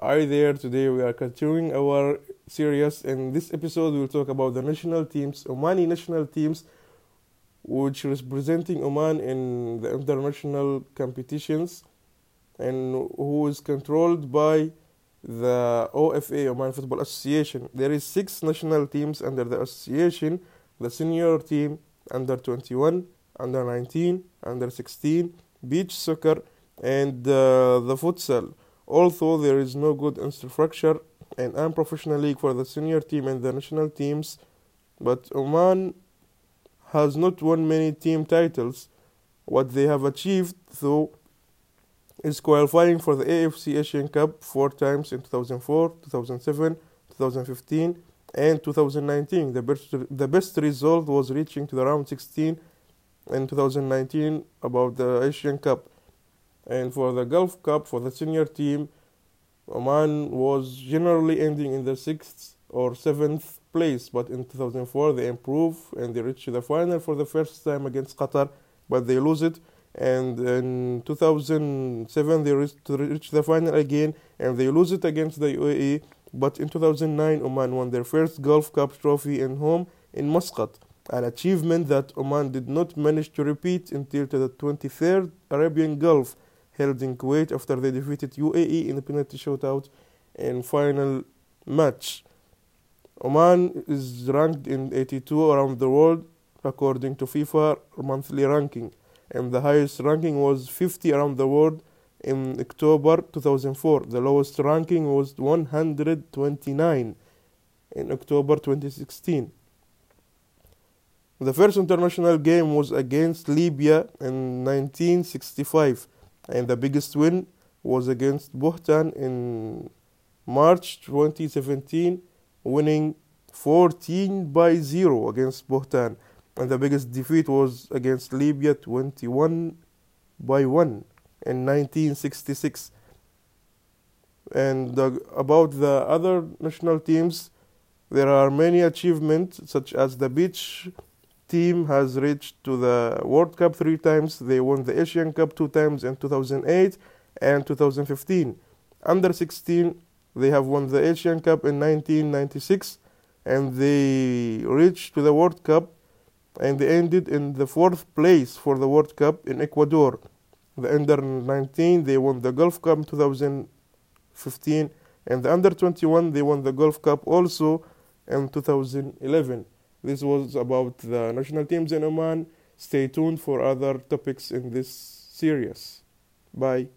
Hi there, today we are continuing our series. In this episode, we'll talk about the national teams, Omani national teams, which representing Oman in the international competitions and who is controlled by the OFA, Oman Football Association. There is six national teams under the association, the senior team, under 21, under 19, under 16, beach soccer, and uh, the futsal. Although there is no good infrastructure and unprofessional league for the senior team and the national teams, but Oman has not won many team titles. What they have achieved, though, is qualifying for the AFC Asian Cup four times in 2004, 2007, 2015, and 2019. The best, the best result was reaching to the round 16 in 2019 about the Asian Cup. And for the Gulf Cup, for the senior team, Oman was generally ending in the sixth or seventh place, but in 2004 they improved and they reached the final for the first time against Qatar, but they lose it. And in 2007 they reached the final again and they lose it against the UAE. But in 2009 Oman won their first Gulf Cup trophy in home in Muscat, an achievement that Oman did not manage to repeat until the 23rd Arabian Gulf held in Kuwait after they defeated UAE in the penalty shootout in final match. Oman is ranked in 82 around the world according to FIFA monthly ranking, and the highest ranking was 50 around the world in October 2004. The lowest ranking was 129 in October 2016. The first international game was against Libya in 1965 and the biggest win was against Bhutan in March 2017, winning 14 by 0 against Bhutan. And the biggest defeat was against Libya 21 by 1 in 1966. And about the other national teams, there are many achievements, such as the beach team has reached to the World Cup three times. They won the Asian Cup two times in 2008 and 2015. Under 16, they have won the Asian Cup in 1996 and they reached to the World Cup and they ended in the fourth place for the World Cup in Ecuador. The under 19, they won the Gulf Cup 2015 and the under 21, they won the Gulf Cup also in 2011. This was about the national teams in Oman. Stay tuned for other topics in this series. Bye.